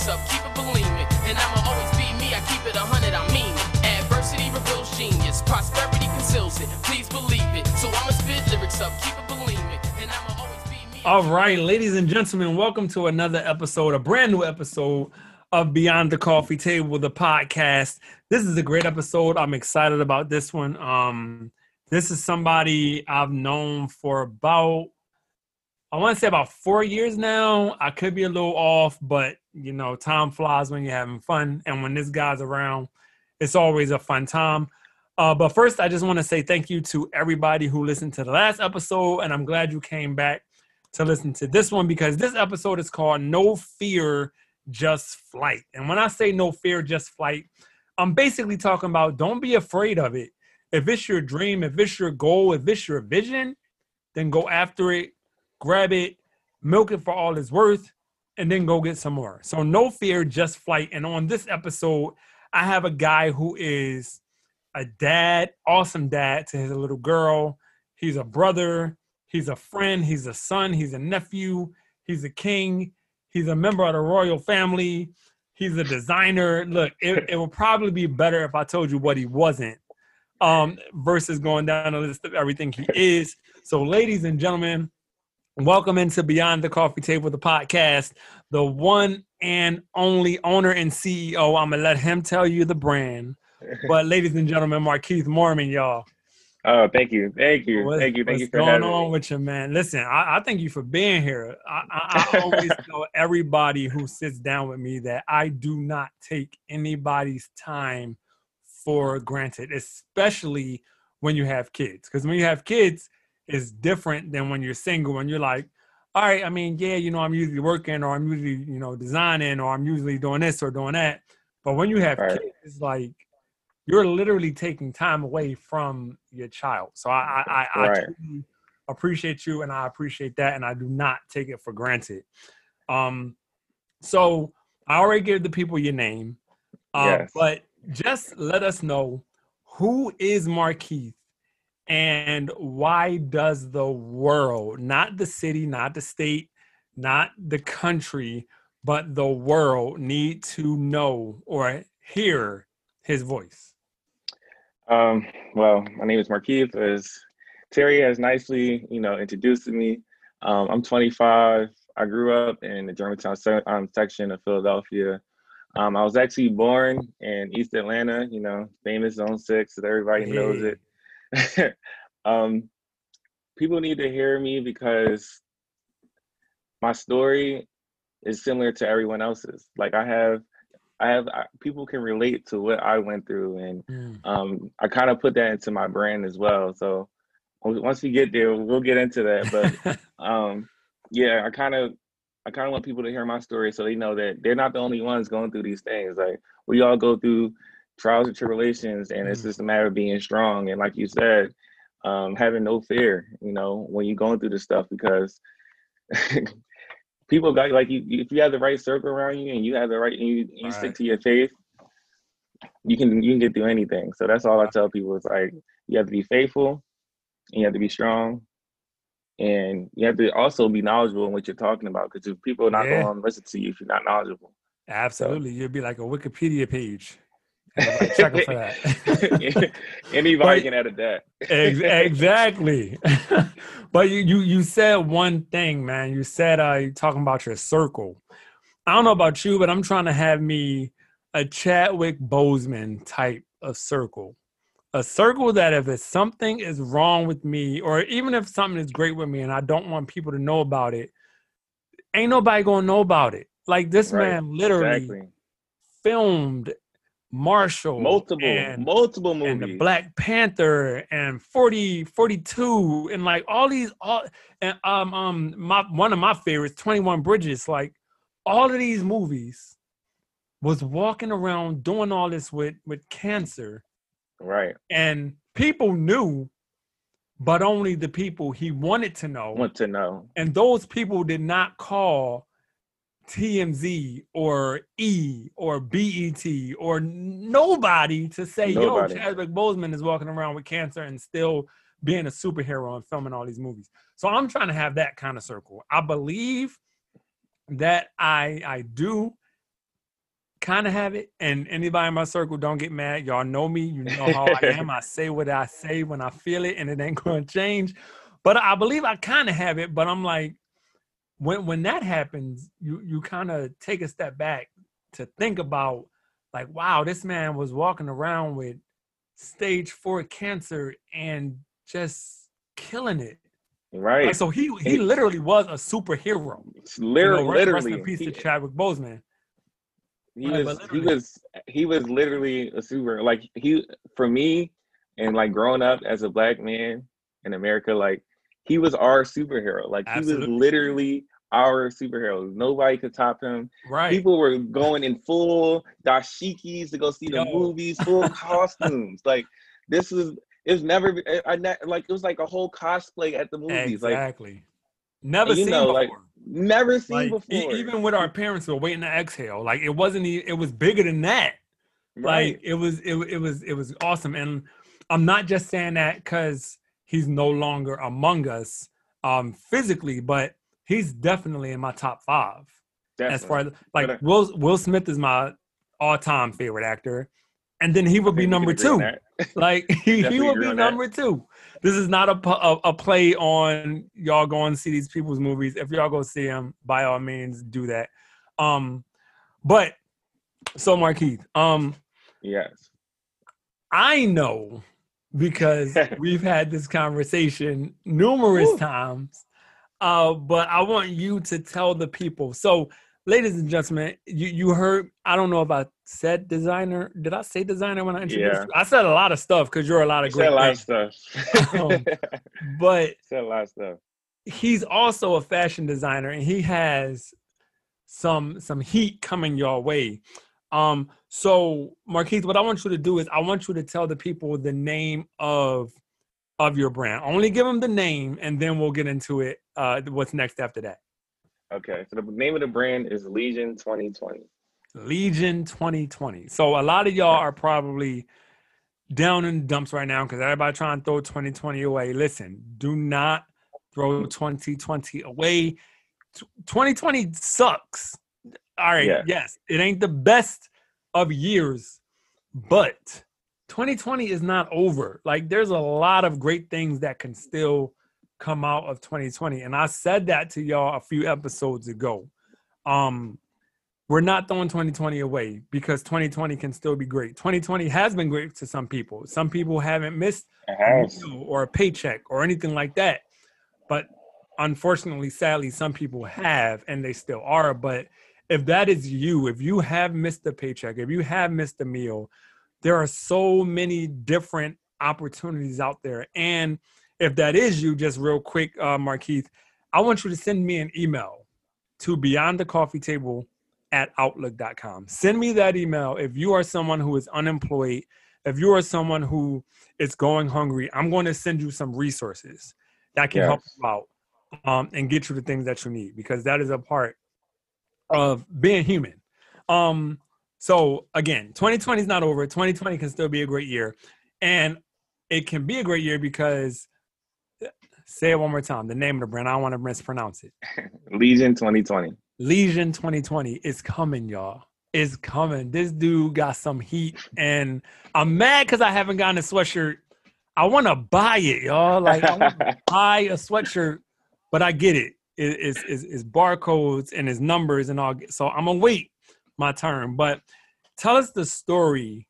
lyrics up, keep it bulimic. And I'ma always be me, I keep it a hundred, I mean it. Adversity reveals genius, prosperity conceals it. Please believe it. So I'ma spit lyrics up, keep it bulimic. And I'ma always be me. All right, ladies and gentlemen, welcome to another episode, a brand new episode of Beyond the Coffee Table, the podcast. This is a great episode. I'm excited about this one. Um, this is somebody I've known for about, I want to say about four years now. I could be a little off, but you know, time flies when you're having fun. And when this guy's around, it's always a fun time. Uh, but first, I just want to say thank you to everybody who listened to the last episode, and I'm glad you came back to listen to this one because this episode is called No Fear, Just Flight. And when I say no fear, just flight, I'm basically talking about don't be afraid of it. If it's your dream, if it's your goal, if it's your vision, then go after it, grab it, milk it for all it's worth, and then go get some more. So no fear, just flight. And on this episode, I have a guy who is a dad, awesome dad to his little girl. He's a brother, he's a friend, he's a son, he's a nephew, he's a king, he's a member of the royal family, he's a designer. Look, it, it would probably be better if I told you what he wasn't um, versus going down the list of everything he is. So, ladies and gentlemen, welcome into Beyond the Coffee Table, the podcast. The one and only owner and CEO. I'm gonna let him tell you the brand. But, ladies and gentlemen, Markeith Mormon, y'all. Oh, thank you, thank you, What's, thank you, thank you what's for going on me. with you, man? Listen, I, I thank you for being here. I, I, I always tell everybody who sits down with me that I do not take anybody's time for granted, especially when you have kids. Because when you have kids, it's different than when you're single and you're like, all right, I mean, yeah, you know, I'm usually working or I'm usually, you know, designing or I'm usually doing this or doing that. But when you have Right. kids, it's like you're literally taking time away from your child. So I I, I, I Right. truly appreciate you and I appreciate that and I do not take it for granted. Um so I already gave the people your name. Um, Yes. but just let us know who is Markeith and why does the world, not the city, not the state, not the country, but the world need to know or hear his voice? Um, well, my name is Markeith. As Terry has nicely, you know, introduced me. Um, I'm 25. I grew up in the Germantown se- um, section of Philadelphia. Um, I was actually born in East Atlanta, you know, famous Zone Six, that everybody knows it. um, people need to hear me because my story is similar to everyone else's. Like I have, I have I, people can relate to what I went through, and Mm. um, I kind of put that into my brand as well. So once we get there, we'll get into that. But um, yeah, I kind of, I kind of want people to hear my story so they know that they're not the only ones going through these things. Like we all go through trials and tribulations, and it's Mm. just a matter of being strong. And like you said, um, having no fear, you know, when you're going through this stuff, because people got like you. If you have the right circle around you, and you have the right, and you, you Right. stick to your faith, you can you can get through anything. So that's all I tell people. It's like you have to be faithful, and you have to be strong, and you have to also be knowledgeable in what you're talking about. Because if people are not Yeah. going to listen to you if you're not knowledgeable. Absolutely. You'd be like a Wikipedia page. Everybody checking for that. Anybody But- can edit that. Ex- exactly. but you, you you said one thing, man. You said uh you talking about your circle. I don't know about you, but I'm trying to have me a Chadwick Boseman type of circle. A circle that if it's something is wrong with me, or even if something is great with me and I don't want people to know about it, ain't nobody gonna know about it. Like this Right. man literally Exactly. filmed Marshall Multiple, and multiple movies. and the Black Panther and 40 42 and like all these all and um um my one of my favorites 21 Bridges like all of these movies was walking around doing all this with with cancer Right. and people knew but only the people he wanted to know Want to know. and those people did not call TMZ or E or BET or nobody to say, Nobody. yo, Chadwick Boseman is walking around with cancer and still being a superhero and filming all these movies. So I'm trying to have that kind of circle. I believe that I I do kind of have it, and anybody in my circle don't get mad. Y'all know me. You know how I am. I say what I say when I feel it, and it ain't going to change. But I believe I kind of have it. But I'm like, when when that happens, you you kind of take a step back to think about, like, wow, this man was walking around with stage four cancer and just killing it. Right. Like, so he he literally was a superhero. Literally, You know, rest- rest literally. in peace he, to Chadwick Boseman. he was he literally. was he was literally a super like he for me and like growing up as a black man in America, like he was our superhero. Like he was literally our superheroes. Nobody could top him. Right. People were going in full dashikis to go see the Yo. movies, full costumes. Like this it was never I, like it was like a whole cosplay at the movies. Like exactly. Never seen know, before. like, never seen Like, before. e- even with our parents who were waiting to exhale, like it wasn't. e- It was bigger than that. right. Like it was. It, it was. It was awesome. And I'm not just saying that because he's no longer among us, um, physically, but he's definitely in my top five as far as like But, uh, Will Will Smith is my all time favorite actor, and then he would be number two. Like he, he would be on that. number two. This is not a, a a play on y'all going see these people's movies. If y'all go see them, by all means do that. Um, but so Markeith, um, Yes. I know because we've had this conversation numerous Woo. times. Uh, but I want you to tell the people. So, ladies and gentlemen, you you heard. I don't know if I said designer. Did I say designer when I introduced Yeah. you? I said a lot of stuff because you're a lot of great. Said a lot of stuff. Um, But Said a lot of stuff. he's also a fashion designer, and he has some some heat coming your way. Um, so Marquise, what I want you to do is I want you to tell the people the name of of your brand. Only give them the name, and then we'll get into it. Uh, what's next after that? Okay. So the name of the brand is Legion 2020. Legion 2020. So a lot of y'all are probably down in the dumps right now because everybody trying to throw 2020 away. Listen, do not throw 2020 away. 2020 sucks. All right, Yeah. yes, it ain't the best of years, but 2020 is not over. Like there's a lot of great things that can still come out of 2020. And I said that to y'all a few episodes ago. Um we're not throwing 2020 away because 2020 can still be great. 2020 has been great to some people. Some people haven't missed a or a paycheck or anything like that. But unfortunately, sadly, some people have and they still are. But if that is you, if you have missed a paycheck, if you have missed a meal, there are so many different opportunities out there. And if that is you, just real quick, uh, Markeith, I want you to send me an email to beyond the coffee table at outlook.com. Send me that email if you are someone who is unemployed, if you are someone who is going hungry, I'm going to send you some resources that can help you out um, and get you the things that you need because that is a part of being human. Um, so again, 2020 is not over. 2020 can still be a great year, and it can be a great year because say it one more time. The name of the brand. I don't want to mispronounce it. Legion 2020. Legion 2020 is coming, y'all. It's coming. This dude got some heat, and I'm mad because I haven't gotten a sweatshirt. I want to buy it, y'all. Like I want to buy a sweatshirt, but I get it. It- It's it's, it's barcodes and it's numbers and all. So I'm gonna wait my turn. But tell us the story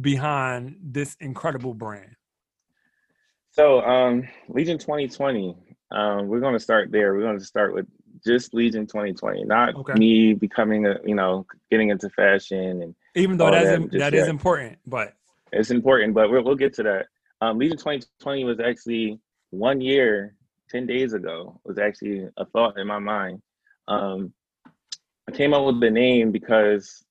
behind this incredible brand. So, um, Legion 2020. Um, we're going to start there. We're going to start with just Legion 2020, not Okay. me becoming a, you know, getting into fashion, and Even though that's that that is important, but it's important. But we'll, we'll get to that. Um, Legion 2020 was actually one year, 10 days ago. Was actually a thought in my mind. Um, I came up with the name because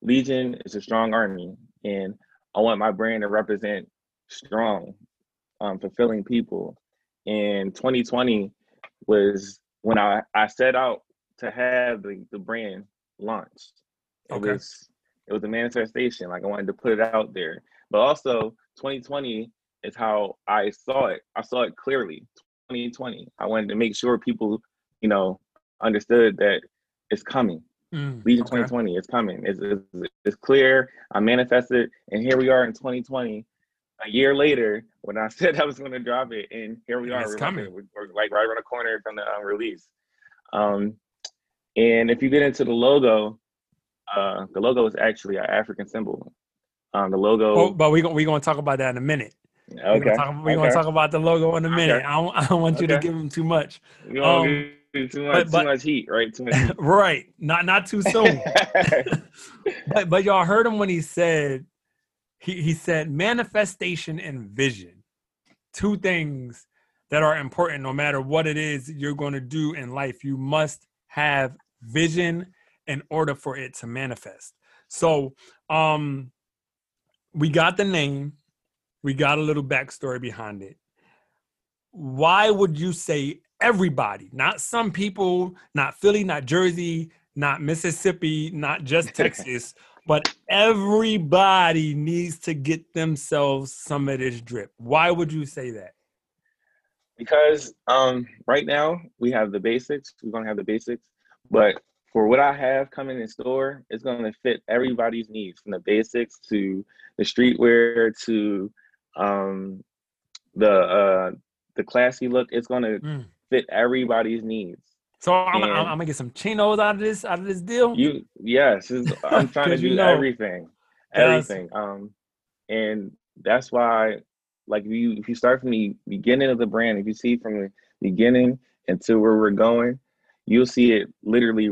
Legion is a strong army, and I want my brand to represent strong, um, fulfilling people. And 2020 was when I, I set out to have the, the brand launched. It Okay. was it was a manifestation. Like I wanted to put it out there. But also 2020 is how I saw it. I saw it clearly. 2020. I wanted to make sure people, you know, understood that it's coming. Mm, Legion okay. 2020 is coming. It's, it's, it's clear. I manifested, and here we are in 2020. A year later, when I said I was going to drop it, and here we And are. it's we're, coming. we're, we're, like right around the corner from the um, release. Um, and if you get into the logo, uh, the logo is actually an African symbol. Um, the logo. Oh, but we're gonna we gonna talk about that in a minute. Okay. We're gonna talk, we gonna okay. talk about the logo in a minute. Okay. I don't, I don't want you to give them too much. Um, too much, but- but- too much heat, right? Much heat. right. Not not too soon. but but y'all heard him when he said he, he said manifestation and vision. Two things that are important no matter what it is you're going to do in life. You must have vision in order for it to manifest. So um we got the name, we got a little backstory behind it. Why would you say everybody, not some people, not Philly, not Jersey, not Mississippi, not just Texas, but everybody needs to get themselves some of this drip. Why would you say that? because um right now we have the basics we're going to have the basics but for what i have coming in store it's going to fit everybody's needs from the basics to the streetwear to um the uh the classy look it's going to Mm. Fit everybody's needs So I'm, I'm, I'm gonna get some chinos out of this out of this deal. you yes i'm trying to 'Cause you do know- everything Yes. everything um and that's why like if you if you start from the beginning of the brand if you see from the beginning until where we're going you'll see it literally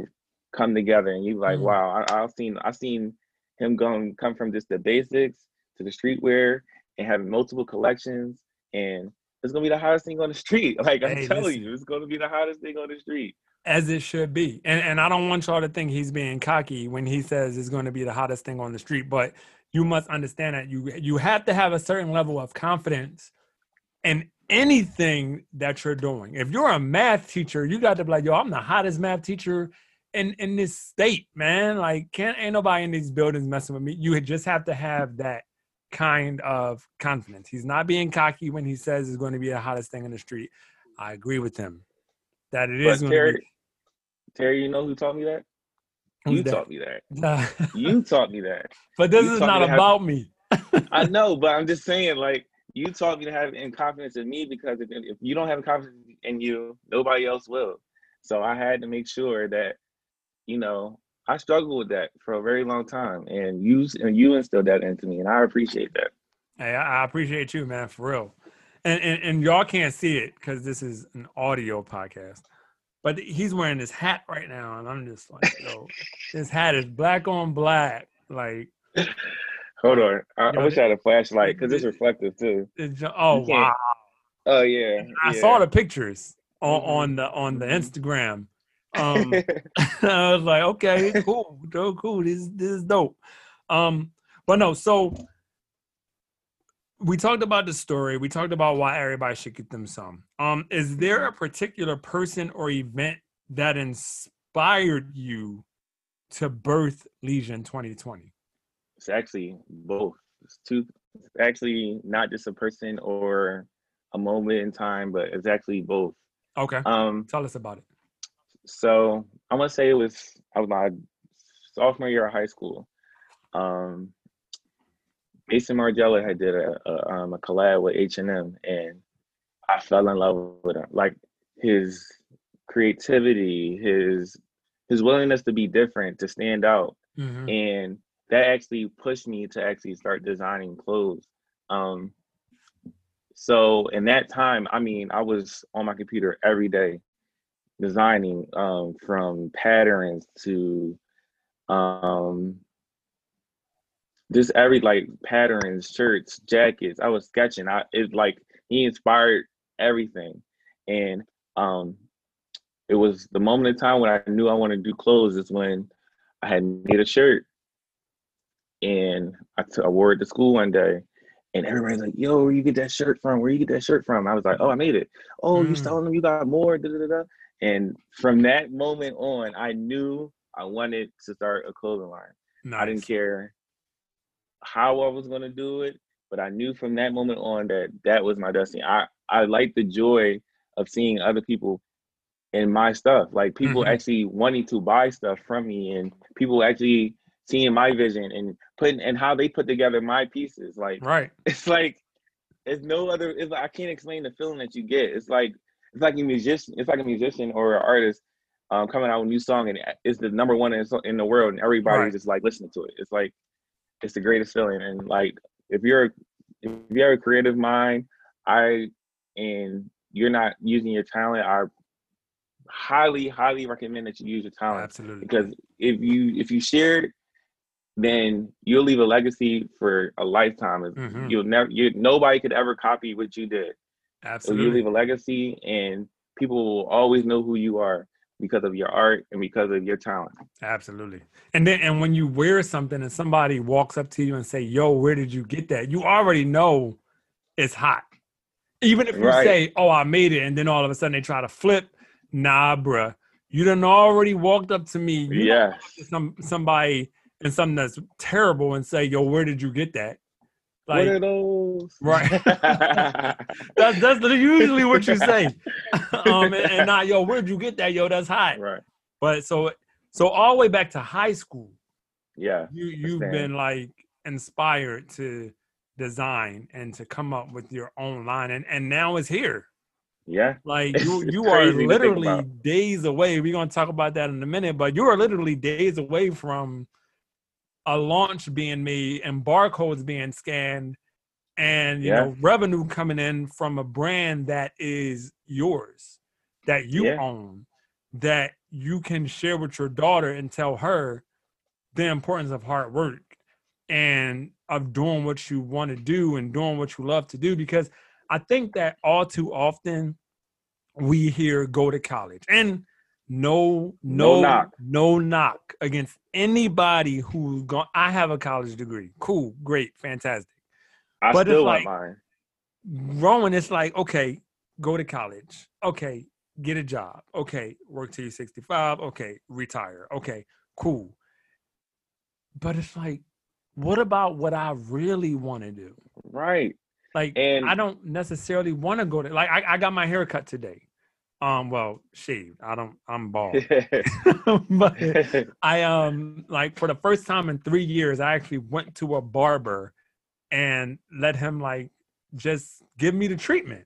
come together and you're like Mhm. wow I, i've seen i've seen him going come from just the basics to the streetwear and having multiple collections and it's gonna be the hottest thing on the street like i'm Hey, telling listen. you it's gonna be the hottest thing on the street as it should be. And and I don't want y'all to think he's being cocky when he says it's to be the hottest thing on the street, but you must understand that you you have to have a certain level of confidence in anything that you're doing. If you're a math teacher, you got to be like, yo, I'm the hottest math teacher in in this state, man. Like, can't ain't nobody in these buildings messing with me. You just have to have that kind of confidence. He's not being cocky when he says it's going to be the hottest thing in the street. I agree with him that it is but to terry be. terry you know who taught me that Who's you that? taught me that you taught me that but this you is not me have- about me. I know, but I'm just saying, like, you taught me to have in confidence in me because if, if you don't have confidence in you, nobody else will. So I had to make sure that, you know, I struggled with that for a very long time, and you and you instilled that into me, and I appreciate that. Hey, I, appreciate you, man, for real. And and, and y'all can't see it because this is an audio podcast. But he's wearing this hat right now, and I'm just like, yo, this hat is black on black. Like, Hold on, I, Yo, I wish I had a flashlight because it's reflective too. it's oh wow! Oh yeah, I yeah. saw the pictures on, Mhm. on the on the Mhm. Instagram. Um, I was like, okay, cool, dope, cool. This this is dope. Um, but no, so we talked about the story. We talked about why everybody should get them some. Um, is there a particular person or event that inspired you to birth Legion 2020? It's actually both. It's two. It's actually not just a person or a moment in time, but it's actually both. Okay, Um, tell us about it. So I'm gonna say it was I was my sophomore year of high school. Um, Maison Margiela had did a, a um a collab with H and M, and I fell in love with him. Like his creativity, his his willingness to be different, to stand out, Mhm. and that actually pushed me to actually start designing clothes. Um, so in that time, I mean, I was on my computer every day designing um, from patterns to um, just every like patterns, shirts, jackets. I was sketching. I it like he inspired everything, and um, it was the moment in time when I knew I wanted to do clothes. Is when I had made a shirt, and I t- I wore it to school one day. And everybody's like, "Yo, where you get that shirt from? Where you get that shirt from?" I was like, "Oh, I made it. Oh, you Mm. selling them? You got more?" Da, da, da, da. And from that moment on, I knew I wanted to start a clothing line. I didn't care how I was going to do it, but I knew from that moment on that that was my destiny. I I like the joy of seeing other people in my stuff. Like people Mhm. actually wanting to buy stuff from me and people actually seeing my vision and putting and how they put together my pieces. Like Right. it's like it's no other it's like I can't explain the feeling that you get. It's like it's like a musician, it's like a musician or an artist um, coming out with a new song and it's the number one in, in the world and everybody's Right. just like listening to it. It's like it's the greatest feeling. And like if you're if you have a creative mind, I and you're not using your talent, I highly, highly recommend that you use your talent Absolutely. because if you if you share it, then you'll leave a legacy for a lifetime. Mhm. You'll never you nobody could ever copy what you did. So you leave a legacy and people will always know who you are because of your art and because of your talent. Absolutely. And then and when you wear something and somebody walks up to you and say, "Yo, where did you get that?" You already know it's hot. Even if you Right. say, "Oh, I made it," and then all of a sudden they try to flip, nah, bruh. You done already walked up to me. You walk to some somebody and something that's terrible and say, "Yo, where did you get that?" Like what are those? Right. that's that's usually what you say. um, and, and not, "Yo, where'd you get that?" Yo, that's hot. right. But so so all the way back to high school, Yeah. you you've Understand. been like inspired to design and to come up with your own line and and now it's here Yeah. like you it's you are crazy to think literally days away we're going to talk about that in a minute but you are literally days away from a launch being made and barcodes being scanned and you Yeah. know revenue coming in from a brand that is yours that you Yeah. own that you can share with your daughter and tell her the importance of hard work and of doing what you want to do and doing what you love to do because I think that all too often we hear go to college and no no No knock. no knock against anybody who's gone I have a college degree. Cool, great, fantastic. I But still like- mine. Growing, it's like, okay, go to college. Okay, get a job. Okay, work till you're 65. Okay, retire. Okay, cool. But it's like, what about what I really want to do? Right. Like, And- I don't necessarily want to go to, like, I, I got my hair cut today. Um, well, shaved. I don't, I'm bald. but I um like for the first time in three years, I actually went to a barber and let him like just give me the treatment.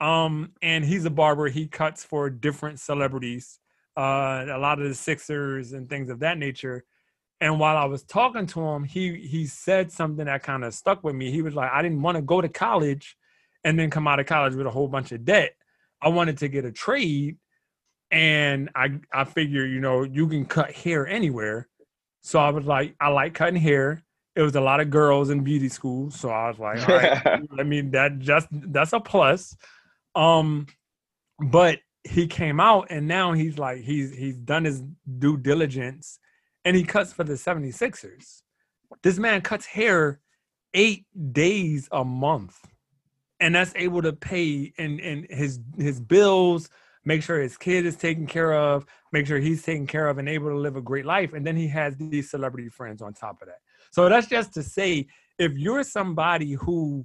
Um, and he's a barber. He cuts for different celebrities, uh, a lot of the Sixers and things of that nature. And while I was talking to him, he he said something that kind of stuck with me. He was like, "I didn't want to go to college and then come out of college with a whole bunch of debt. I wanted to get a trade and I I figure you know you can cut hair anywhere. So I was like, I like cutting hair. It was a lot of girls in beauty school, so I was like, all right, I mean that just that's a plus. Um, but he came out and now he's like he's he's done his due diligence and he cuts for the 76ers. This man cuts hair eight days a month. And that's able to pay and and his his bills, make sure his kid is taken care of, make sure he's taken care of and able to live a great life. And then he has these celebrity friends on top of that. So that's just to say, if you're somebody who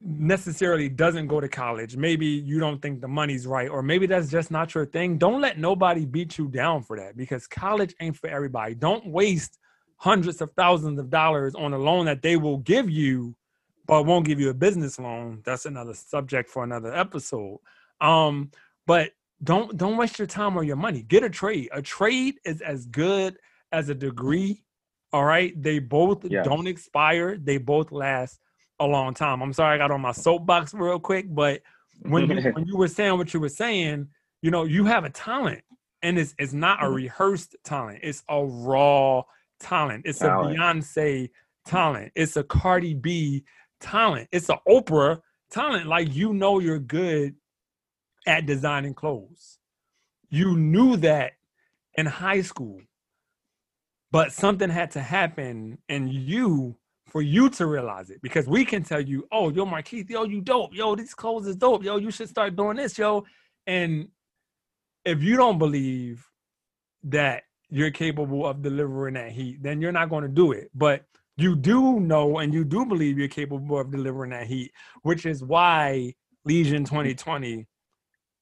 necessarily doesn't go to college, maybe you don't think the money's right, or maybe that's just not your thing, don't let nobody beat you down for that because college ain't for everybody. Don't waste hundreds of thousands of dollars on a loan that they will give you but won't give you a business loan. That's another subject for another episode. Um but don't don't waste your time or your money. Get a trade. A trade is as good as a degree all right? They both don't expire. They both last a long time. I'm sorry i got on my soapbox real quick but when you when you were saying what you were saying you know you have a talent and it's it's not a Mhm. rehearsed talent. It's a raw talent. It's Talent. a beyonce talent. It's a cardi b talent. It's a oprah talent. Like you know you're good at designing clothes. You knew that in high school. But something had to happen in you for you to realize it. Because we can tell you oh yo marquise yo you dope. Yo these clothes is dope. Yo you should start doing this yo. And if you don't believe that you're capable of delivering that heat then you're not going to do it. But you do know and you do believe you're capable of delivering that heat which is why legion 2020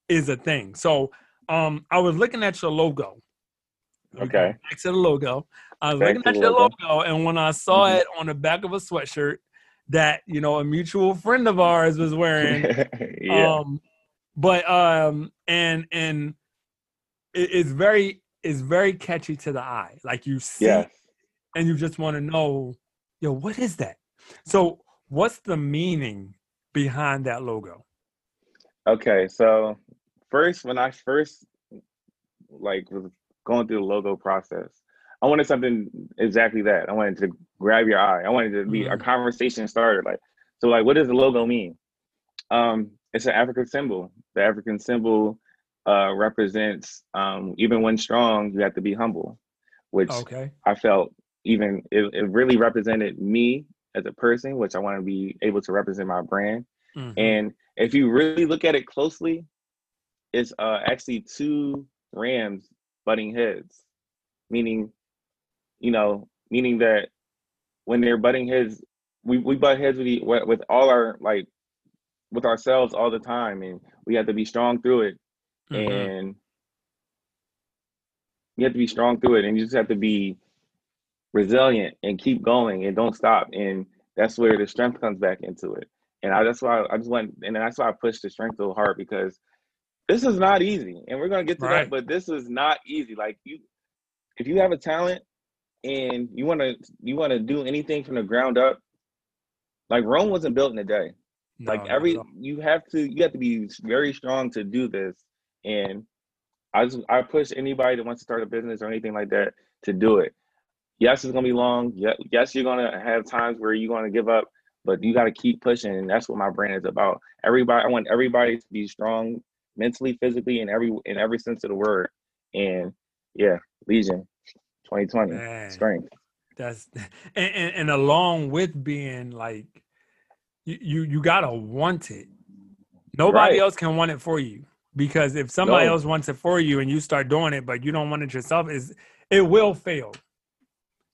is a thing. So um I was looking at your logo. Okay. Back to the logo. I was Back looking at your logo. logo, and when I saw Mhm. it on the back of a sweatshirt that you know a mutual friend of ours was wearing, yeah. um, but um, and and it, it's very it's very catchy to the eye. Like you see, yes. and you just want to know, yo, what is that? So, what's the meaning behind that logo? Okay, so first, when I first like was going through the logo process, I wanted something exactly that. I wanted to grab your eye. I wanted to be a Mhm. conversation starter. Like, so, like, what does the logo mean? Um, it's an African symbol. The African symbol uh, represents um, even when strong, you have to be humble, which Okay. I felt even it, it really represented me as a person, which I want to be able to represent my brand. Mhm. And if you really look at it closely, it's uh, actually two rams butting heads, meaning, you know, meaning that when they're butting heads, we, we butt heads with, with all our like with ourselves all the time, and we have to be strong through it, Mhm. and you have to be strong through it, and you just have to be resilient and keep going and don't stop, and that's where the strength comes back into it. And I, that's why I just went, and that's why I pushed the strength so hard because this is not easy, and we're gonna get to Right. that, but this is not easy. Like you, if you have a talent and you want to, you want to do anything from the ground up. Like Rome wasn't built in a day. No, Like every, all. you have to, you have to be very strong to do this. And I just, I push anybody that wants to start a business or anything like that to do it. Yes, it's gonna be long. Yes, you're gonna have times where you're gonna give up, but you got to keep pushing, and that's what my brand is about. Everybody, I want everybody to be strong mentally, physically, in every in every sense of the word. And yeah, Legion, 2020, Man. strength. That's and, and, and along with being like you, you you gotta want it. Nobody Right. else can want it for you because if somebody No. else wants it for you and you start doing it, but you don't want it yourself, is it will fail.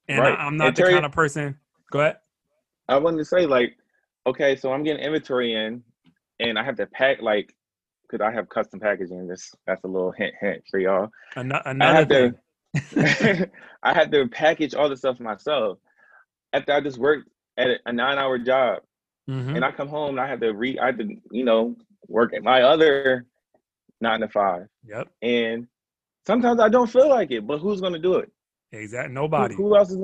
And Right. I, am not And the Terry- kind of person. Go ahead. I wanted to say like, okay, so I'm getting inventory in, and I have to pack like, because I have custom packaging. This that's a little hint hint for y'all. Ano- I have thing. to, I had to package all the stuff myself. After I just worked at a nine hour job, Mhm. and I come home and I had to re, I had to you know work at my other nine to five, Yep. and sometimes I don't feel like it. But who's gonna do it? Exactly. Who, Nobody. who else is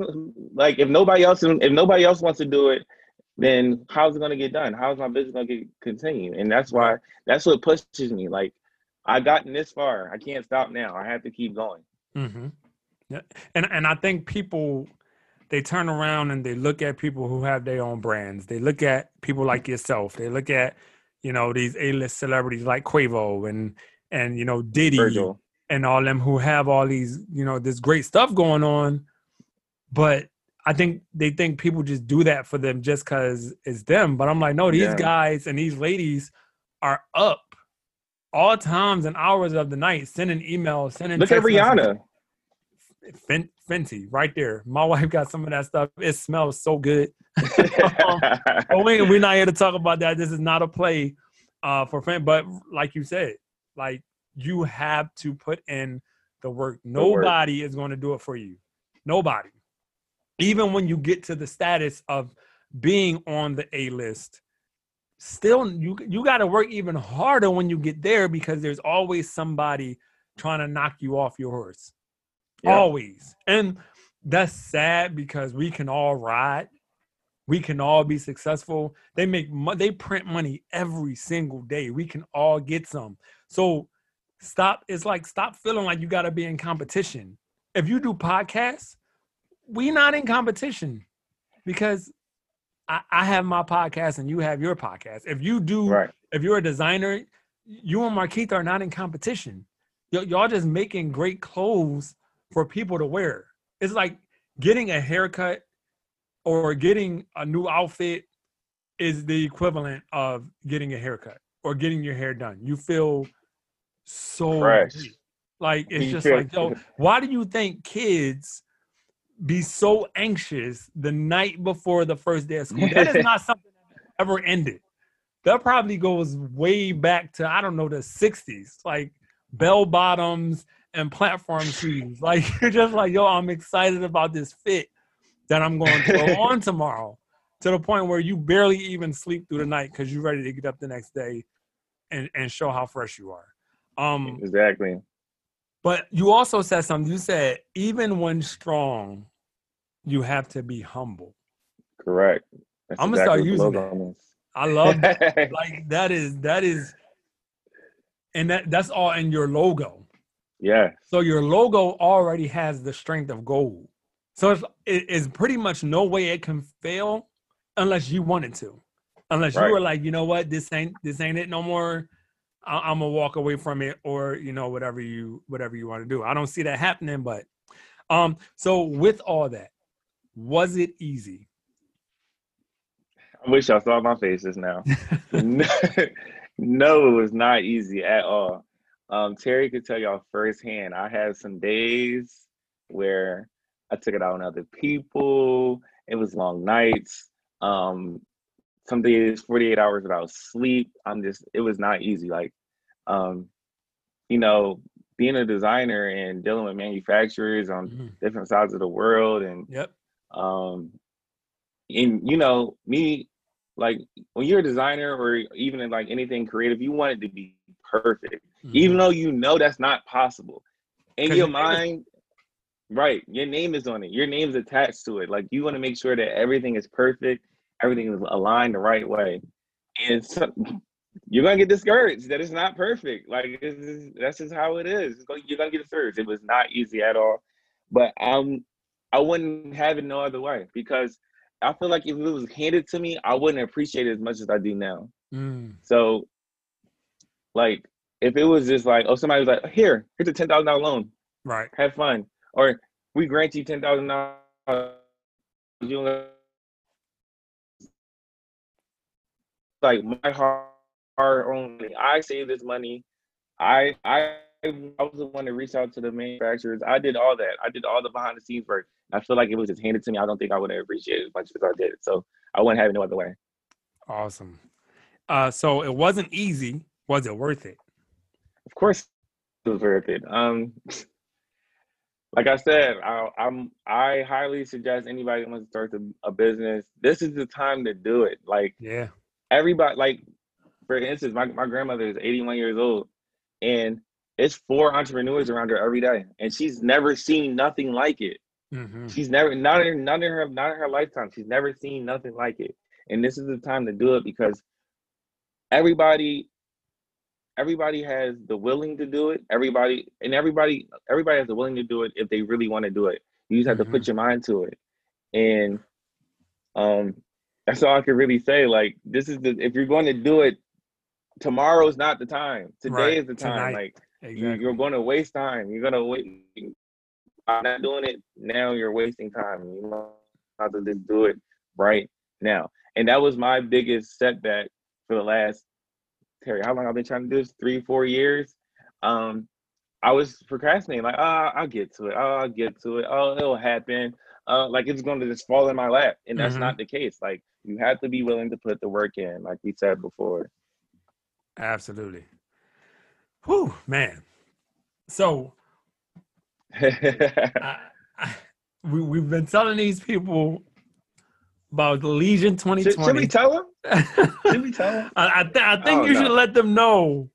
like if nobody else if nobody else wants to do it, then how's it gonna get done? How's my business gonna get continue? And that's why that's what pushes me. Like I gotten this far, I can't stop now. I have to keep going. Mm-hmm. Yeah. And and I think people they turn around and they look at people who have their own brands. They look at people like yourself. They look at you know these A-list celebrities like Quavo and and you know Diddy Virgil. And all them who have all these you know this great stuff going on. But I think they think people just do that for them just because it's them. But I'm like, no, these Yeah. guys and these ladies are up all times and hours of the night sending emails, sending Look at messages. Rihanna. Fen- Fenty right there. My wife got some of that stuff. It smells so good. But we, we're not here to talk about that. This is not a play uh, for Fenty. But like you said, like you have to put in the work. work. Nobody is going to do it for you. Nobody. Even when you get to the status of being on the A list, still you you got to work even harder when you get there because there's always somebody trying to knock you off your horse. Yeah. Always. And that's sad because we can all ride. We can all be successful. They make mo- they print money every single day. We can all get some. So stop it's like stop feeling like you got to be in competition. If you do podcasts, we not in competition because I, I have my podcast and you have your podcast. If you do right. if you're a designer, you and Marquita are not in competition. Y- y'all just making great clothes for people to wear. It's like getting a haircut or getting a new outfit is the equivalent of getting a haircut or getting your hair done. You feel so Fresh. like it's just like yo, why do you think kids be so anxious the night before the first day of school? That is not something that ever ended. that probably goes way back to I don't know the '60s, like bell bottoms and platform shoes. Like you're just like, yo, I'm excited about this fit that I'm going to throw on tomorrow. To the point where you barely even sleep through the night because you're ready to get up the next day and and show how fresh you are. Um, exactly. But you also said something. You said even when strong, you have to be humble. Correct. That's I'm gonna exactly start using that. I love that. like that is that is, and that that's all in your logo. Yeah. So your logo already has the strength of gold. So it's it's pretty much no way it can fail unless you wanted to. Unless right. you were like, you know what, this ain't this ain't it no more. I, am gonna walk away from it, or you know whatever you whatever you want to do. I don't see that happening, but um. So with all that, was it easy? I wish y'all saw my faces now. no, no, it was not easy at all. Um, Terry could tell y'all firsthand. I had some days where I took it out on other people. It was long nights. Um, some days 48 hours without sleep. I'm just it was not easy. Like um, you know, being a designer and dealing with manufacturers on mm-hmm. different sides of the world and yep. um and you know, me like when you're a designer or even in like anything creative, you want it to be perfect. Mm-hmm. Even though you know that's not possible. In your mind, right, your name is on it. Your name's attached to it. Like you want to make sure that everything is perfect everything is aligned the right way. And so, you're gonna get discouraged that it's not perfect. Like this that's just how it is. you're gonna get discouraged. It was not easy at all, but um, I wouldn't have it no other way because I feel like if it was handed to me, I wouldn't appreciate it as much as I do now. Mm. So, like, if it was just like, oh, somebody was like, here, here's a ten thousand dollar loan, right? Have fun, or we grant you ten thousand dollars like my hard only. I saved this money. I I I was the one to reach out to the manufacturers. I did all that. I did all the behind the scenes work. I feel like it was just handed to me. I don't think I would have appreciated as much as I did. So I wouldn't have it no other way. Awesome. Uh, so it wasn't easy. Was it worth it? Of course, it was worth it. Um, like I said, I, am I highly suggest anybody who wants to start a business. This is the time to do it. Like, yeah, everybody like for instance, my, my grandmother is 81 years old and it's four entrepreneurs around her every day. And she's never seen nothing like it. Mm-hmm. She's never not in not in her not in her lifetime. She's never seen nothing like it. And this is the time to do it because everybody everybody has the willing to do it. Everybody and everybody everybody has the willing to do it if they really want to do it. You just have mm-hmm. to put mm-hmm. your mind to it. And um that's all I can really say. Like this is the if you're going to do it, tomorrow's not the time. Today right. is the time. Tonight. Like exactly. you, are going to waste time. You're gonna wait. I'm not doing it now. You're wasting time. You know how to just do it right now. And that was my biggest setback for the last Terry. How long I've been trying to do this? Three, four years. Um, I was procrastinating. Like, oh, I'll get to it. Oh, I'll get to it. Oh, it'll happen uh, like it's going to just fall in my lap, and that's mm-hmm. not the case. Like you have to be willing to put the work in, like we said before. Absolutely. Whew, man. So I, I, we we've been telling these people about the Legion 2020. Should, should we tell them? should we tell them? I, I, th- I think oh, you no. should let them know.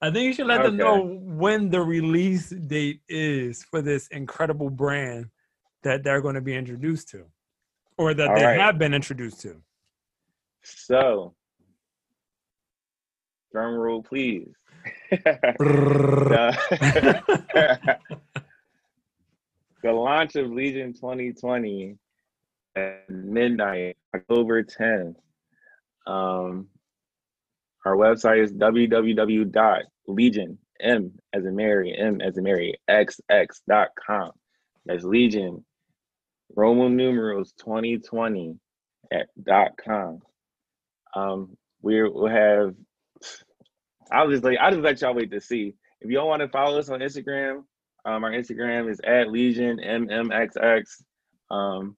I think you should let okay. them know when the release date is for this incredible brand that they're going to be introduced to or that All they right. have been introduced to. So, drum roll, please. the, launch of Legion 2020 at midnight, October 10th. Um, our website is www.legion, M as in Mary, M as in Mary, xx.com. That's Legion Roman numerals 2020 at dot com. Um, we will have. I'll just like I'll just let y'all wait to see. If y'all want to follow us on Instagram, um, our Instagram is at Legion MMXX. Um,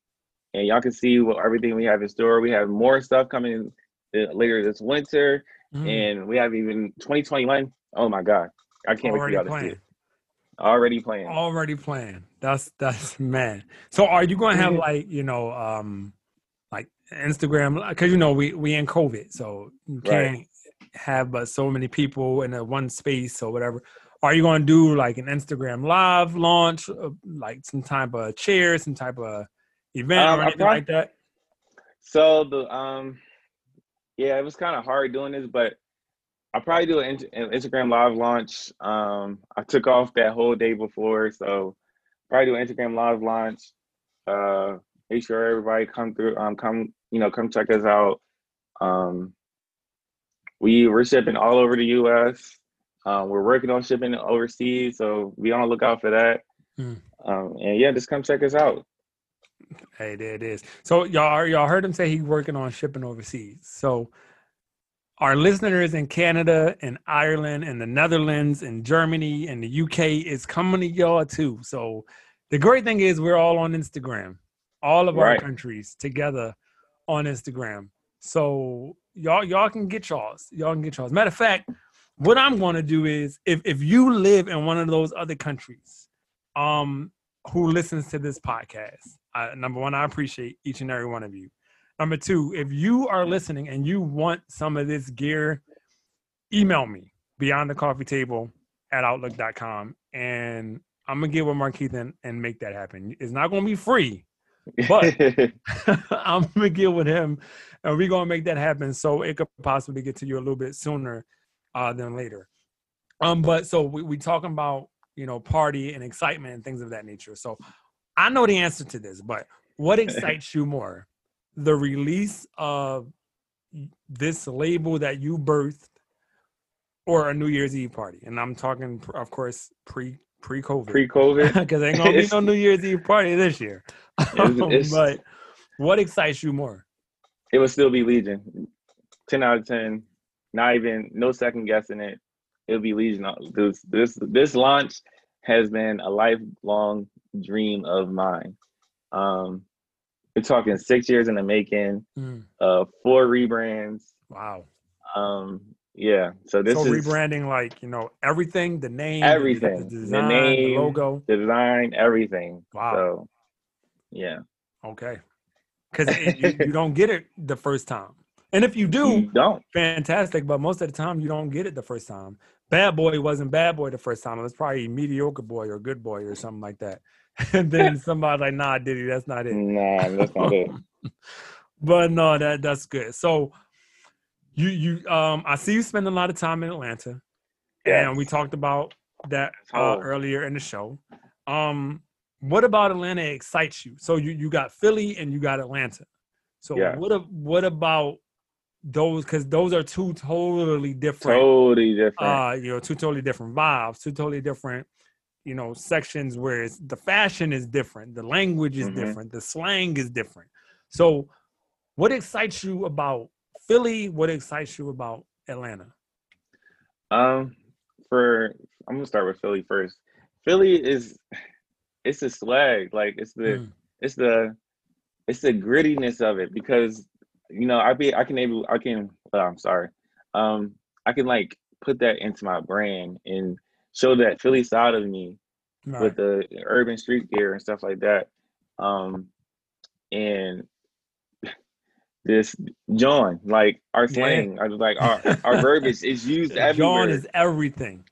and y'all can see what everything we have in store. We have more stuff coming uh, later this winter, Mm. and we have even 2021. Oh my god, I can't wait for Already y'all to see it. Already playing. Already playing. That's that's man. So are you going to have Mhm. like you know um like Instagram because you know we we in COVID, so you can't have but so many people in a one space or whatever. Are you going to do like an Instagram live launch, uh, like some type of chair, some type of event Um, or anything prob- like that? So the um, yeah, it was kind of hard doing this, but I'll probably do an, an Instagram live launch. Um, I took off that whole day before, so probably do an Instagram live launch. Uh, make sure everybody come through. Um, come you know, come check us out. Um, we we're shipping all over the U.S. Um, we're working on shipping overseas, so be on the lookout for that. Hmm. Um, and yeah, just come check us out. Hey, there it is. So y'all y'all heard him say he's working on shipping overseas. So our listeners in Canada and Ireland and the Netherlands and Germany and the UK is coming to y'all too. So the great thing is we're all on Instagram, all of our Right. countries together on Instagram. So y'all y'all can get y'all's. Y'all can get y'all's. Matter of fact, what I'm going to do is if if you live in one of those other countries, um, who listens to this podcast. I, number one, I appreciate each and every one of you. Number two, if you are listening and you want some of this gear, email me beyond the coffee table at outlook.com and I'm gonna get with Markeith and, and make that happen. It's not gonna be free. But- I'm gonna get with him and we're gonna make that happen so it could possibly get to you a little bit sooner uh, than later. Um, but so we, we talking about you know party and excitement and things of that nature. So I know the answer to this, but what excites you more? The release of this label that you birthed or a New Year's Eve party? And I'm talking of course pre pre COVID. Pre-COVID, Because ain't gonna be no New Year's Eve party this year. It's- it's- but what excites you more? it would still be Legion. Ten out of ten. Not even no second guessing it. It'll be Legion. This this this launch has been a lifelong dream of mine. Um, we're talking six years in the making. Mm, Uh, four rebrands. wow. Um, yeah. So this so is rebranding like, you know, everything, the name, Everything. the, The design, the name. logo. design, everything. Wow. So, yeah. Okay. Because you, you don't get it the first time. And if you do, You don't. fantastic. But most of the time, you don't get it the first time. Bad Boy wasn't Bad Boy the first time. It was probably Mediocre Boy or Good Boy or something like that. And then somebody's like, nah, Diddy, that's not it. Nah, that's not it. But no, that that's good. So you you um I see you spend a lot of time in Atlanta. Yeah. And we talked about that uh, earlier in the show. Um, what about Atlanta excites you? So you you got Philly and you got Atlanta. So Yeah. what a- what about those? Because those are two totally different. Totally different. Uh, you know, two totally different vibes, two totally different, you know, sections where it's, the fashion is different, the language is Mhm. different, the slang is different. So, what excites you about Philly? What excites you about Atlanta? Um, for I'm gonna start with Philly first. Philly is it's the swag, like it's the Mm, it's the it's the grittiness of it because you know I be I can able I can oh, I'm sorry um I can like put that into my brand and show that Philly side of me right. with the urban street gear and stuff like that um and this John like our slang was like our our verbiage is used everywhere John is everything.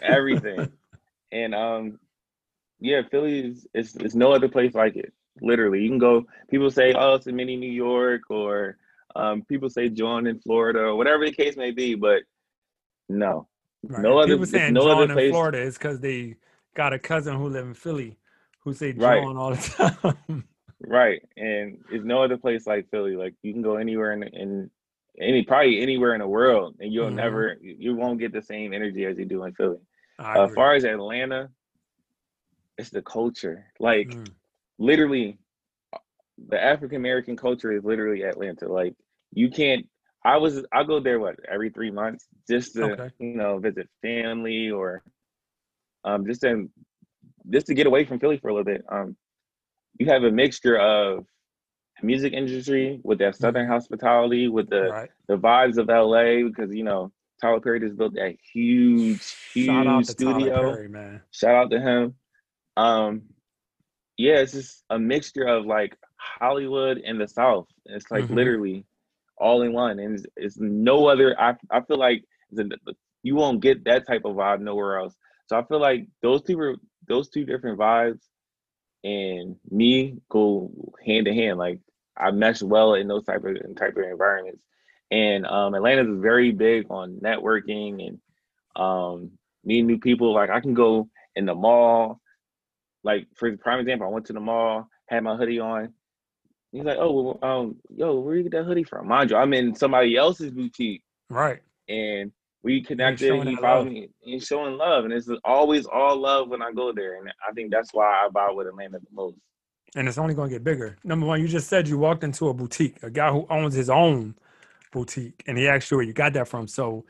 everything. and um yeah, Philly is it's, it's no other place like it. Literally. You can go people say, Oh, it's in mini New York or um people say John in Florida or whatever the case may be, but no. Right. No other- people saying no John other in Florida is because they got a cousin who live in Philly who say Right. John all the time. Right. And it's no other place like Philly. Like you can go anywhere in in any probably anywhere in the world and you'll Mhm. never you won't get the same energy as you do in Philly. Uh, as far as Atlanta, it's the culture. Like Mm, literally the African American culture is literally Atlanta. Like you can't I was I go there what every three months just to Okay. you know visit family or um just to just to get away from Philly for a little bit. Um you have a mixture of music industry, with that Southern hospitality, with the Right. the vibes of LA, because you know Tyler Perry just built that huge, huge Shout out studio. Perry, man. Shout out to him. Um, yeah, it's just a mixture of like Hollywood and the South. It's like Mhm. literally all in one, and it's, it's no other. I I feel like you won't get that type of vibe nowhere else. So I feel like those two were those two different vibes, and me go hand to hand. Like I mesh well in those type of type of environments. And um, Atlanta is very big on networking and um, meeting new people. Like I can go in the mall. Like for the prime example, I went to the mall, had my hoodie on. He's like, "Oh, well, um, yo, where you get that hoodie from?" Mind you, I'm in somebody else's boutique, Right. and we connected. He followed me. He's showing love, and it's always all love when I go there. And I think that's why I vibe with Atlanta the most. and it's only going to get bigger. Number one, you just said you walked into a boutique, a guy who owns his own boutique, and he asked you where you got that from. So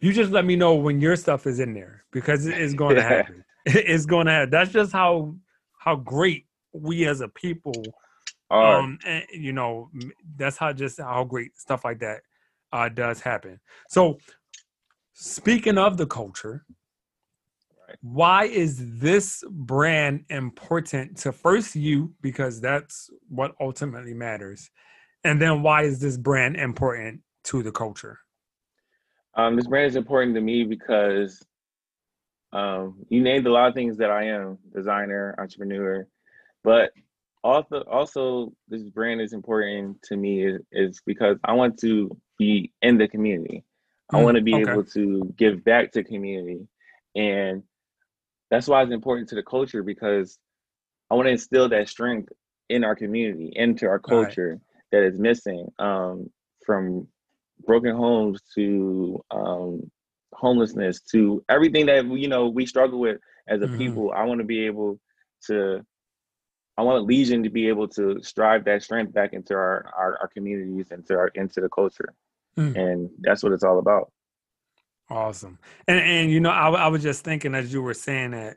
you just let me know when your stuff is in there because it is going to happen. It's going to happen. That's just how how great we as a people, um, and, you know, that's how just how great stuff like that uh, does happen. So speaking of the culture. Right. Why is this brand important to first you because that's what ultimately matters, and then why is this brand important to the culture? Um, this brand is important to me because um, you named a lot of things that I am designer, entrepreneur, but also also this brand is important to me is, is because I want to be in the community. I Mm, want to be okay. able to give back to community, and that's why it's important to the culture because I want to instill that strength in our community, into our Right. culture that is missing um, from broken homes to um, homelessness to everything that you know we struggle with as a Mhm. people. I want to be able to. I want Legion to be able to strive that strength back into our our, our communities, into our into the culture, Mm. and that's what it's all about. Awesome. And and you know, I, I was just thinking as you were saying that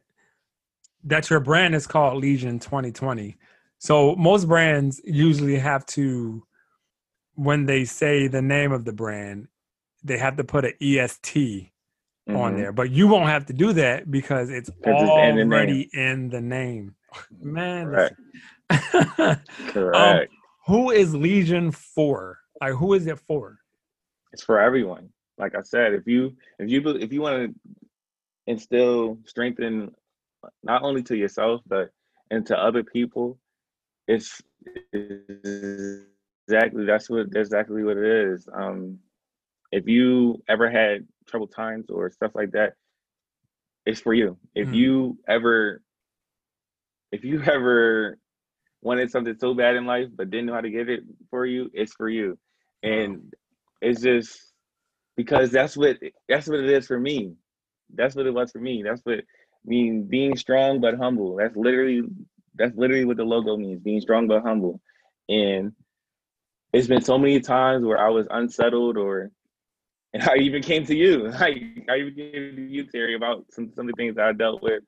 that your brand is called Legion 2020. So most brands usually have to when they say the name of the brand, they have to put an EST on Mhm. there. But you won't have to do that because it's 'Cause it's in the already in the name. Man, Correct. listen. Correct. who is Legion for? Like who is it for? It's for everyone. Like I said, if you if you if you want to instill strength in not only to yourself but into other people, it's, it's exactly that's what that's exactly what it is. Um, if you ever had troubled times or stuff like that, it's for you. If Mm. you ever if you ever wanted something so bad in life but didn't know how to get it for you, it's for you. And it's just because that's what that's what it is for me. That's what it was for me. That's what I mean being strong but humble. That's literally that's literally what the logo means, being strong but humble. And it's been so many times where I was unsettled or and I even came to you. Like I even came to you, Terry, about some some of the things that I dealt with.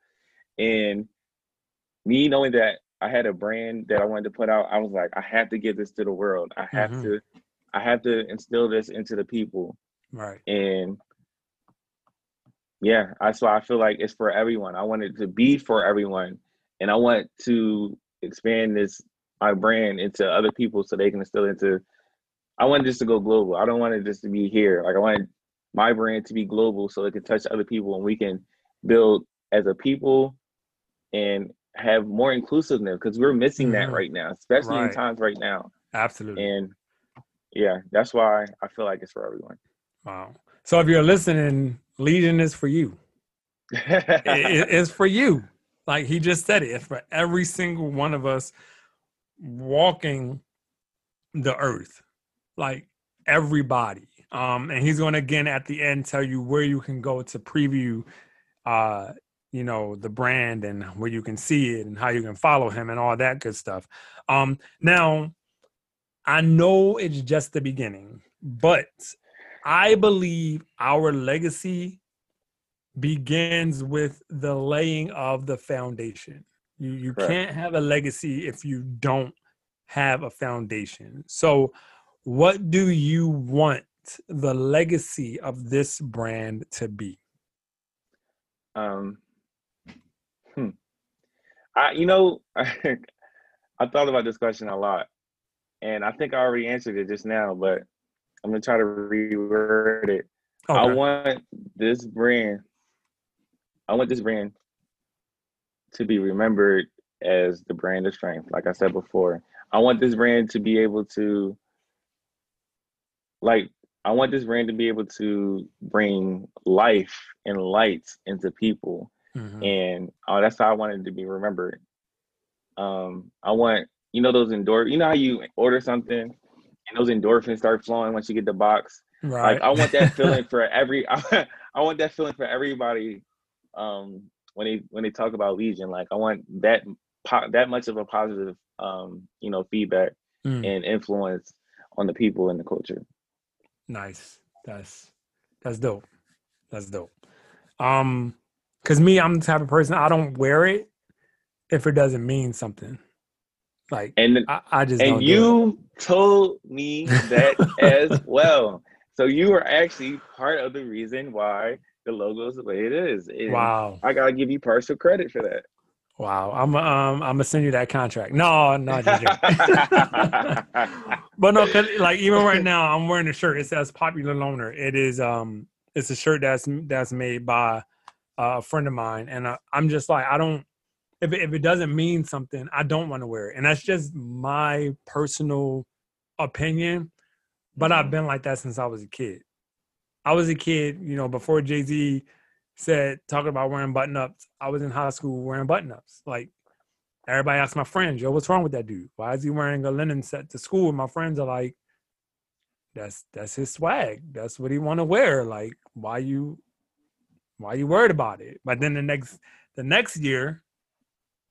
And me knowing that I had a brand that I wanted to put out, I was like, I have to give this to the world. I have Mhm. to I have to instill this into the people. Right. And yeah, that's why I feel like it's for everyone. I want it to be for everyone. And I want to expand this my brand into other people so they can instill into I want this to go global. I don't want it just to be here. Like I want my brand to be global so it can touch other people and we can build as a people and have more inclusiveness because we're missing that Mhm. right now, especially in times right now. Absolutely. And yeah, that's why I feel like it's for everyone. Wow. So if you're listening, Legion is for you. It- it- it's for you. Like he just said it. It's for every single one of us walking the earth. Like everybody. Um, and he's going to again at the end tell you where you can go to preview uh you know the brand and where you can see it and how you can follow him and all that good stuff. Um now I know it's just the beginning, but I believe our legacy begins with the laying of the foundation. You you Correct. can't have a legacy if you don't have a foundation. So, what do you want the legacy of this brand to be? Um, hmm. I, you know, I thought about this question a lot, and I think I already answered it just now, but I'm gonna try to reword it. Okay. I want this brand. I want this brand to be remembered as the brand of strength. Like I said before, I want this brand to be able to, like, I want this brand to be able to bring life and light into people, mm-hmm. and oh, that's how I wanted to be remembered. Um, I want you know those endorph. You know how you order something and those endorphins start flowing once you get the box. Right. Like I want that feeling for every. I, I want that feeling for everybody. Um, when they when they talk about Legion, like I want that that much of a positive, um, you know, feedback mm. and influence on the people and the culture. Nice. That's that's dope. That's dope. Um, cause me, I'm the type of person I don't wear it if it doesn't mean something. Like, and I, I just and you told me that as well. So you were actually part of the reason why the logo is the way it is. And wow! I gotta give you partial credit for that. Wow, I'm um I'm gonna send you that contract. No, no, but no, cause like even right now, I'm wearing a shirt. It says "Popular Loner." It is um, it's a shirt that's that's made by a friend of mine, and uh, I'm just like I don't if it, if it doesn't mean something, I don't want to wear it, and that's just my personal opinion. But mm-hmm. I've been like that since I was a kid. I was a kid, you know, before Jay Z said talking about wearing button ups. I was in high school wearing button ups. Like everybody asked my friends, "Yo, what's wrong with that dude? Why is he wearing a linen set to school?" And my friends are like, "That's that's his swag. That's what he want to wear. Like, why you why you worried about it?" But then the next the next year,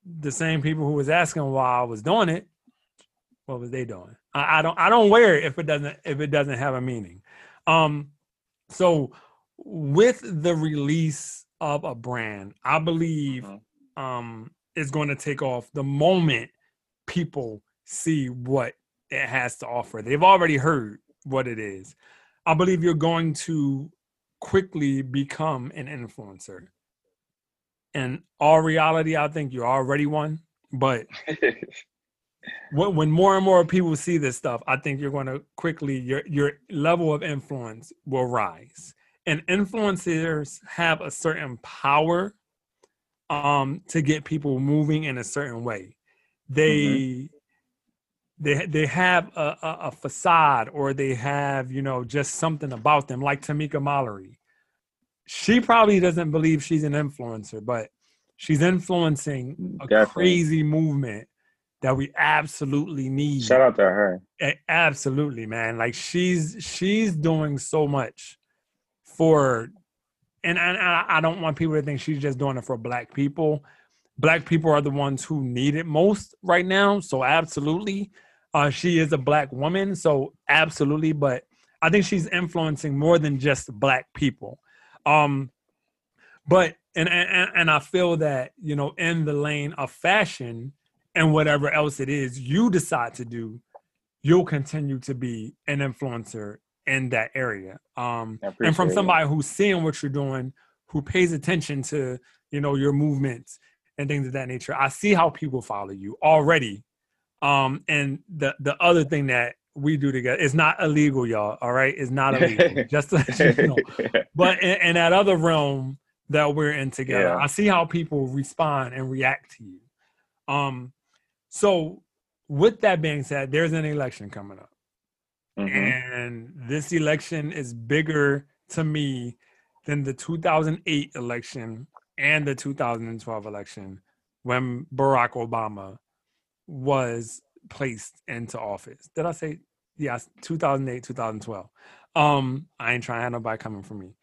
the same people who was asking why I was doing it, what was they doing? I, I don't I don't wear it if it doesn't if it doesn't have a meaning. Um, so with the release of a brand, I believe uh-huh. um, is going to take off the moment people see what it has to offer. They've already heard what it is. I believe you're going to quickly become an influencer. In all reality, I think you're already one. But when more and more people see this stuff, I think you're going to quickly your your level of influence will rise and influencers have a certain power um, to get people moving in a certain way. They mm-hmm. they they have a, a, a, facade or they have you know just something about them, like Tamika Mallory. She probably doesn't believe she's an influencer, but she's influencing a Definitely. crazy movement that we absolutely need. Shout out to her. Absolutely, man. Like she's she's doing so much for and I, I don't want people to think she's just doing it for black people. Black people are the ones who need it most right now. So absolutely, uh, she is a black woman. So absolutely, but I think she's influencing more than just black people. Um, but and, and and I feel that you know in the lane of fashion and whatever else it is you decide to do, you'll continue to be an influencer in that area. Um, and from somebody who's seeing what you're doing, who pays attention to you know your movements and things of that nature, I see how people follow you already. Um, and the the other thing that we do together It's not illegal, y'all. All right, it's not illegal. just to let you know. But in, in, that other realm that we're in together, yeah. I see how people respond and react to you. Um, so with that being said, there's an election coming up. Mm-hmm. And this election is bigger to me than the 2008 election and the 2012 election when Barack Obama was placed into office. Did I say yes? 2008, 2012. Um, I ain't trying to have nobody coming for me.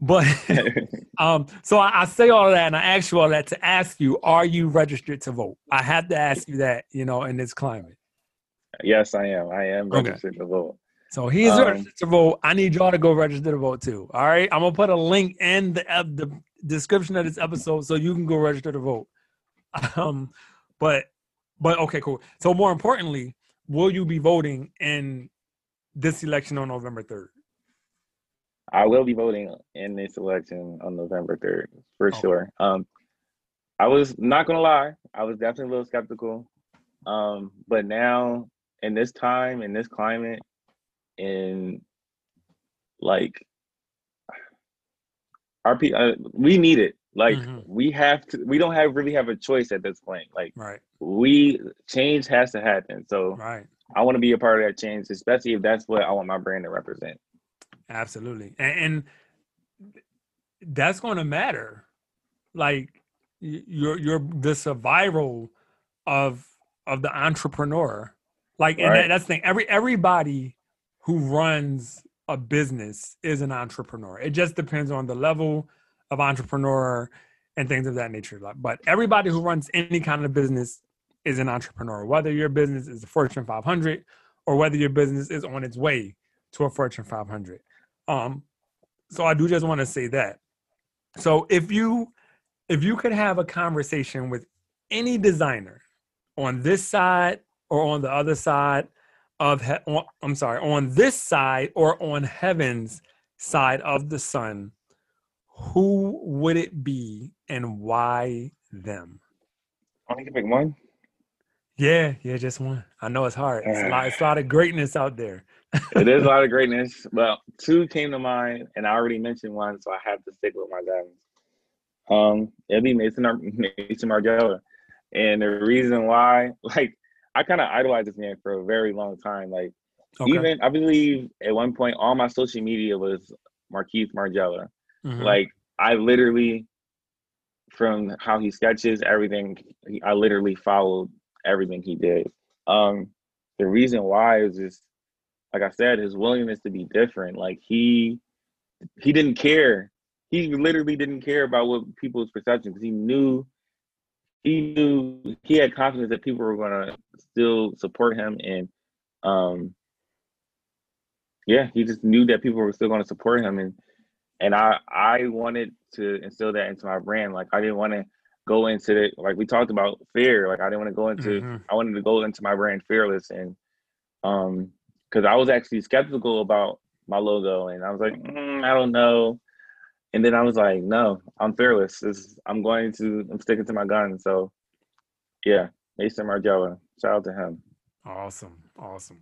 But um, so I, I, say all of that and I ask you all that to ask you, are you registered to vote? I have to ask you that, you know, in this climate. Yes, I am. I am registered okay. to vote. So he's um, registered to vote. I need y'all to go register to vote too. All right, I'm gonna put a link in the uh, the description of this episode so you can go register to vote. Um, but but okay, cool. So more importantly, will you be voting in this election on November 3rd? I will be voting in this election on November 3rd for Oh. sure. Um, I was not gonna lie, I was definitely a little skeptical. Um, but now in this time, in this climate, in like our pe- uh, we need it. Like Mhm. we have to. We don't have really have a choice at this point. Like Right, we change has to happen. So right. I want to be a part of that change, especially if that's what I want my brand to represent. Absolutely. And, and that's going to matter. Like you're you're the survival of of the entrepreneur. Like and that, that's the thing. Every everybody who runs a business is an entrepreneur. It just depends on the level of entrepreneur and things of that nature. But everybody who runs any kind of business is an entrepreneur. Whether your business is a Fortune 500 or whether your business is on its way to a Fortune 500. Um, so I do just want to say that. So if you if you could have a conversation with any designer on this side or on the other side of he- I'm sorry, on this side or on heaven's side of the sun, who would it be and why them? Only can pick one. Yeah, yeah, just one. I know it's hard. It's a lot, it's a lot of greatness out there. it is a lot of greatness. Well, two came to mind, and I already mentioned one, so I have to stick with my guns. Um, it'd be Mason Ar- Maison Margiela, and the reason why, like, I kind of idolized this man for a very long time. Like, Okay. even I believe at one point, all my social media was Marquise Margiela. Mhm. Like, I literally, from how he sketches everything, I literally followed everything he did. Um, the reason why is just like I said, his willingness to be different. Like he he didn't care. He literally didn't care about what people's perception because he knew he knew he had confidence that people were gonna still support him and um yeah, he just knew that people were still gonna support him and and I I wanted to instill that into my brand. Like I didn't want to go into it like we talked about fear. Like I didn't want to go into Mhm. I wanted to go into my brand fearless and um because I was actually skeptical about my logo and I was like mm, I don't know and then I was like no I'm fearless this, I'm going to I'm sticking to my gun so yeah Maison Margiela shout out to him Awesome. Awesome.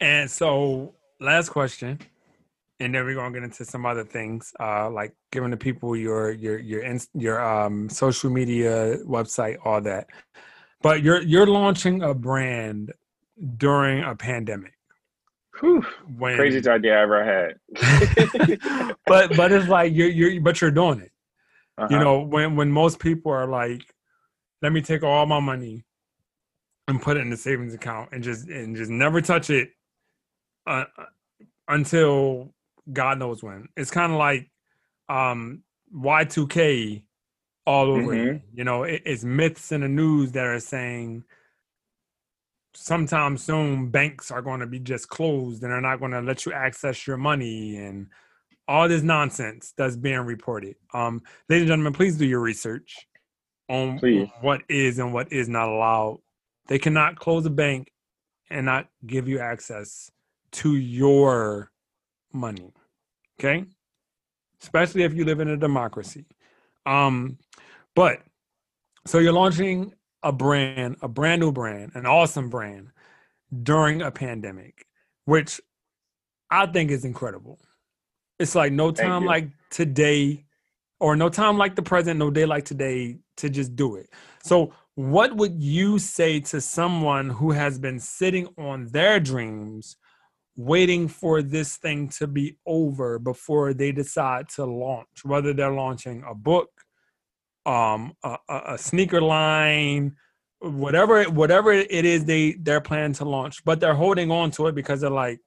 And so last question. And then we're gonna get into some other things, uh, like giving the people your your your inst- your um social media website, all that. But you're you're launching a brand during a pandemic. Whew, When craziest idea I ever had but but it's like you're you're but you're doing it. Uh-huh. You know, when when most people are like, let me take all my money and put it in the savings account and just and just never touch it uh, until God knows when. It's kind of like um Y2K all over. again. You know, it, it's myths in the news that are saying sometime soon banks are going to be just closed and they're not going to let you access your money and all this nonsense that's being reported. Um, ladies and gentlemen, please do your research on Please. what is and what is not allowed. They cannot close a bank and not give you access to your money. Okay? Especially if you live in a democracy. Um, but so you're launching a brand, a brand new brand, an awesome brand during a pandemic, which I think is incredible. It's like no time like today, or no time like the present, no day like today to just do it. So, what would you say to someone who has been sitting on their dreams, waiting for this thing to be over before they decide to launch? Whether they're launching a book, um, a, a, sneaker line, whatever whatever it is they they're planning to launch, but they're holding on to it because they're like,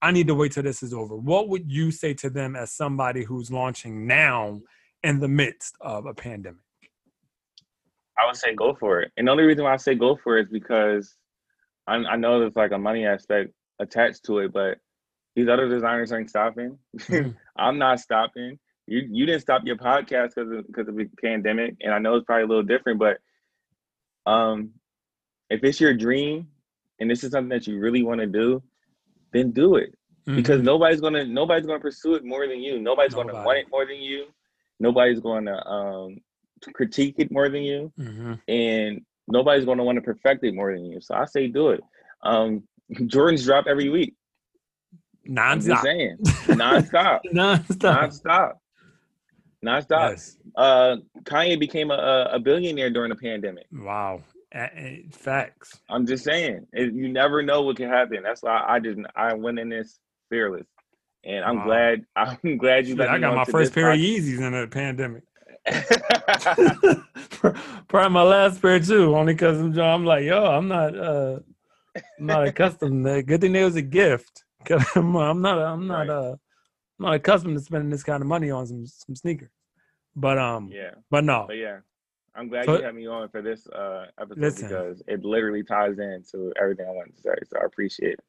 I need to wait till this is over. What would you say to them as somebody who's launching now in the midst of a pandemic? I would say go for it. And the only reason why I say go for it is because I, I know there's like a money aspect attached to it, but these other designers aren't stopping. Mhm. I'm not stopping. You you didn't stop your podcast because of because of the pandemic, and I know it's probably a little different, but um, if it's your dream, and this is something that you really want to do, then do it. Because Mhm. nobody's gonna nobody's gonna pursue it more than you. Nobody's gonna want it more than you. Nobody's gonna um critique it more than you. Mhm. and nobody's going to want to perfect it more than you. So I say do it. Um, Jordan's drop every week. Just nonstop, saying, nonstop, nonstop. nonstop, nonstop. Yes. Uh, Kanye became a- a, billionaire during the pandemic. Wow. Facts. I'm just saying, you never know what can happen. That's why I didn't. I went in this fearless, and I'm Wow. glad. I'm glad you. Shit, I got my first pair of Yeezys in the pandemic. Probably my last pair too, only because I'm, I'm like, yo, I'm not, uh, I'm not accustomed. To, good thing they was a gift. I'm, I'm not, I'm not, Right. uh, I'm not accustomed to spending this kind of money on some some sneakers. But um, yeah, but no, but yeah. I'm glad So- you had me on for this uh, episode Listen. because it literally ties into everything I wanted to say. So I appreciate it.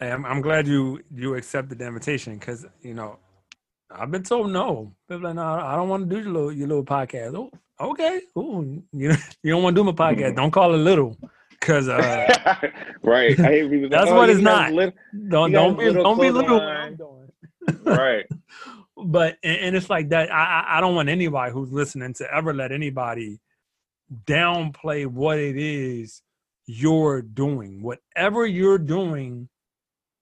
Hey, I'm, I'm glad you you accepted the invitation because you know I've been told no. People like, no, I don't want to do your little your little podcast. Oh, okay. Ooh, you know, you don't want to do my podcast. Don't call it little, because uh, right. I hear people That's oh, what it's not. lit- don't don't be don't be clothing little. when line. I'm doing. right. But and, and it's like that. I I I don't want anybody who's listening to ever let anybody downplay what it is you're doing. Whatever you're doing,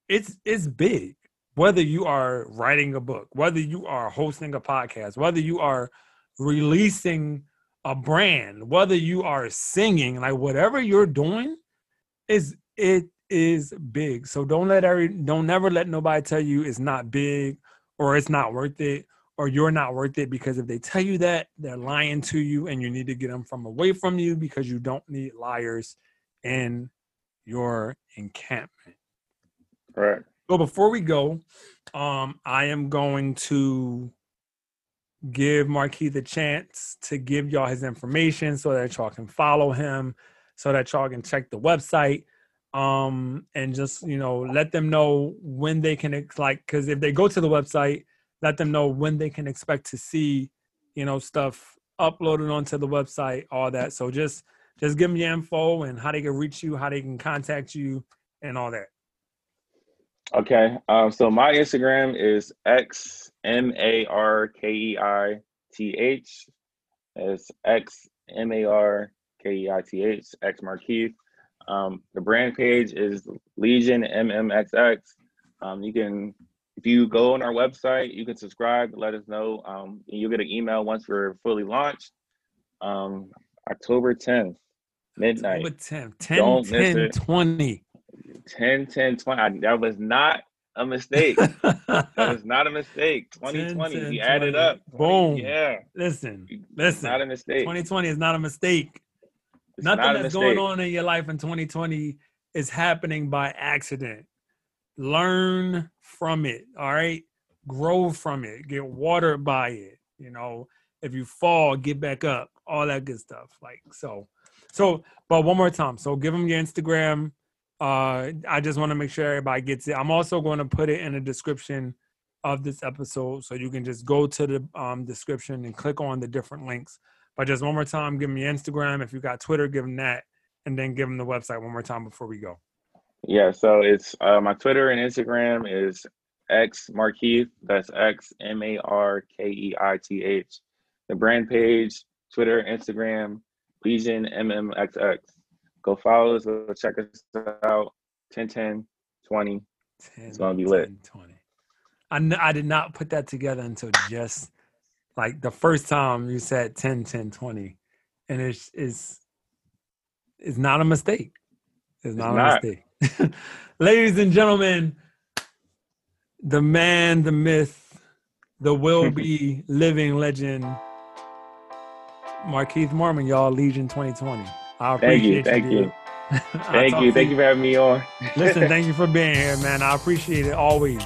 it's it's big. Whether you are writing a book, whether you are hosting a podcast, whether you are releasing a brand, whether you are singing, like whatever you're doing, is it is big. So don't let every don't never let nobody tell you it's not big or it's not worth it or you're not worth it because if they tell you that they're lying to you and you need to get them from away from you because you don't need liars in your encampment. Right. So before we go, um, I am going to give Markeith the chance to give y'all his information so that y'all can follow him, so that y'all can check the website, um, and just you know let them know when they can like because if they go to the website, let them know when they can expect to see you know stuff uploaded onto the website, all that. So just just give them your info and how they can reach you, how they can contact you, and all that. Okay. Um, so my Instagram is X M A R K E I T H. It's X M A R K E I T H, X Markeith. Um, the brand page is Legion MMXX. Um, you can, if you go on our website, you can subscribe, let us know. Um, and you'll get an email once we're fully launched. Um, October 10th, midnight. October 10th, 10, Don't miss 10, 20. 10, 10, 20. I- that was not a mistake. That was not a mistake. 2020. 10, we added 20. up. 20, Boom. Yeah. listen, listen. Not a mistake. 2020 is not a mistake. It's Nothing not that's mistake. going on in your life in 2020 is happening by accident. Learn from it. All right. Grow from it. Get watered by it. You know, if you fall, get back up. All that good stuff. Like so. So, but one more time. So give them your Instagram. Uh, I just want to make sure everybody gets it. I'm also going to put it in the description of this episode, so you can just go to the um, description and click on the different links. But just one more time, give me Instagram. If you got Twitter, give them that, and then give them the website one more time before we go. Yeah, so it's uh, my Twitter and Instagram is X Markeith. That's X M A R K E I T H. The brand page, Twitter, Instagram, Legion MMXX. Go follow us, go check us out. 10 10 20. 10, It's gonna be lit. 20. I, I did not put that together until just like the first time you said 10, 10, 20. And it's, it's, it's not a mistake. It's not a not. mistake. Ladies and gentlemen, the man, the myth, the will be living legend, Markeith Mormon, y'all, Legion 2020. I Thank you, appreciate thank you. dude. Thank you. Thank you for having me on. Listen, thank you for being here, man. I appreciate it always.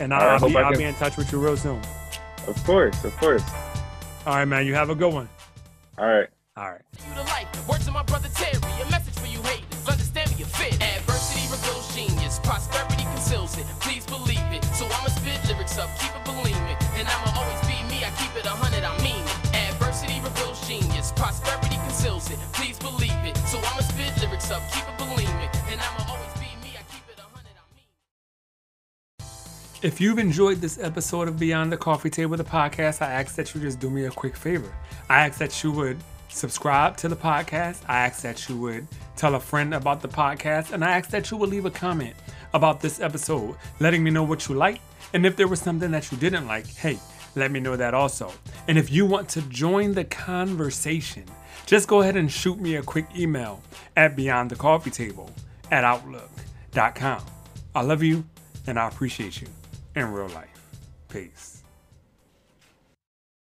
And All right, I'll, hope be, I I'll be in touch with you real soon. Of course, of course. All right, man. You have a good one. All right. All right. you to life. Words of my brother Terry, a message for you haters. Understand me, you fit. Adversity reveals genius, prosperity conceals it. Please believe it. So I'ma spit lyrics up, keep it bulimic. And I'ma always be me, I keep it a hundred, I mean it. Adversity reveals genius, prosperity it. Please believe it. So I'ma spit lyrics up, keep it. And I'ma always be me, I keep it a hundred, I mean. If you've enjoyed this episode of Beyond the Coffee Table, the podcast, I ask that you just do me a quick favor. I ask that you would subscribe to the podcast. I ask that you would tell a friend about the podcast. And I ask that you would leave a comment about this episode, letting me know what you like. And if there was something that you didn't like, hey, let me know that also. And if you want to join the conversation, just go ahead and shoot me a quick email at Beyond the Coffee Table at Outlook.com. I love you and I appreciate you in real life. Peace.